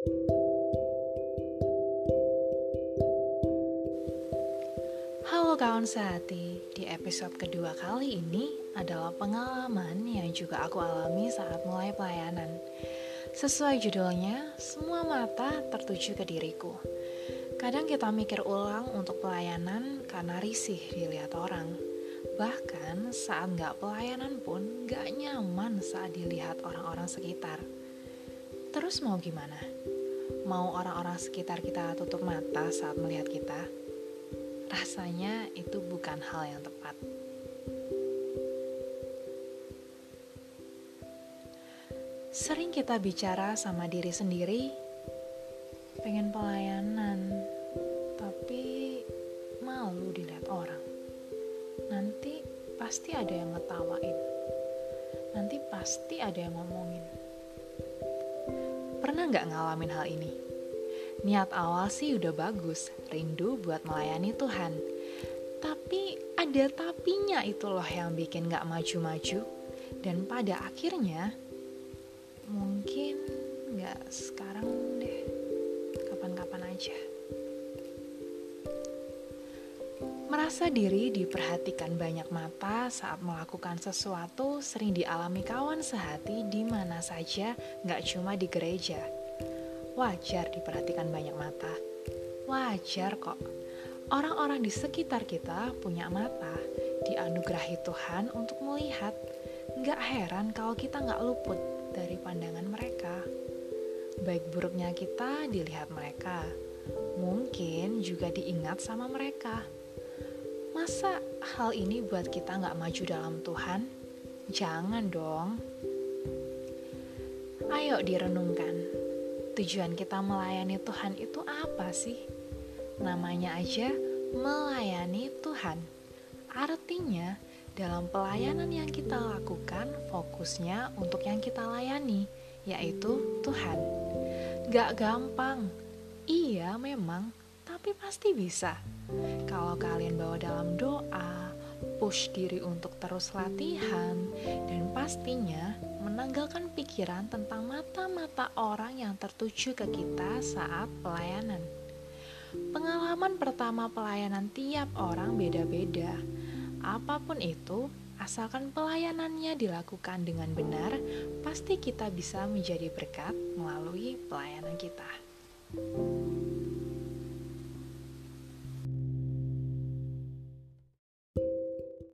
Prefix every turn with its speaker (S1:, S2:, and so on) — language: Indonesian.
S1: Halo kawan sehati, di episode kedua kali ini adalah pengalaman yang juga aku alami saat mulai pelayanan. Sesuai judulnya, semua mata tertuju ke diriku. Kadang kita mikir ulang untuk pelayanan karena risih dilihat orang. Bahkan saat nggak pelayanan pun nggak nyaman saat dilihat orang-orang sekitar. Terus mau gimana? Mau orang-orang sekitar kita tutup mata saat melihat kita? rasanya itu bukan hal yang tepat. Sering kita bicara sama diri sendiri, pengen pelayanan, tapi malu dilihat orang. Nanti pasti ada yang ngetawain, nanti pasti ada yang ngomongin. Pernah nggak ngalamin hal ini? Niat awal sih udah bagus, rindu buat melayani Tuhan. Tapi ada tapinya itu loh yang bikin gak maju-maju. Dan pada akhirnya, mungkin gak sekarang deh, Merasa diri diperhatikan banyak mata saat melakukan sesuatu sering dialami kawan sehati di mana saja, gak cuma di gereja wajar diperhatikan banyak mata. Wajar kok. Orang-orang di sekitar kita punya mata, dianugerahi Tuhan untuk melihat. Gak heran kalau kita gak luput dari pandangan mereka. Baik buruknya kita dilihat mereka, mungkin juga diingat sama mereka. Masa hal ini buat kita gak maju dalam Tuhan? Jangan dong. Ayo direnungkan tujuan kita melayani Tuhan itu apa sih? Namanya aja melayani Tuhan. Artinya, dalam pelayanan yang kita lakukan, fokusnya untuk yang kita layani, yaitu Tuhan. Gak gampang, iya memang, tapi pasti bisa. Kalau kalian bawa dalam doa, push diri untuk terus latihan, dan pastinya menanggalkan pikiran tentang mata-mata orang yang tertuju ke kita saat pelayanan. Pengalaman pertama pelayanan tiap orang beda-beda. Apa pun itu, asalkan pelayanannya dilakukan dengan benar, pasti kita bisa menjadi berkat melalui pelayanan kita. thank you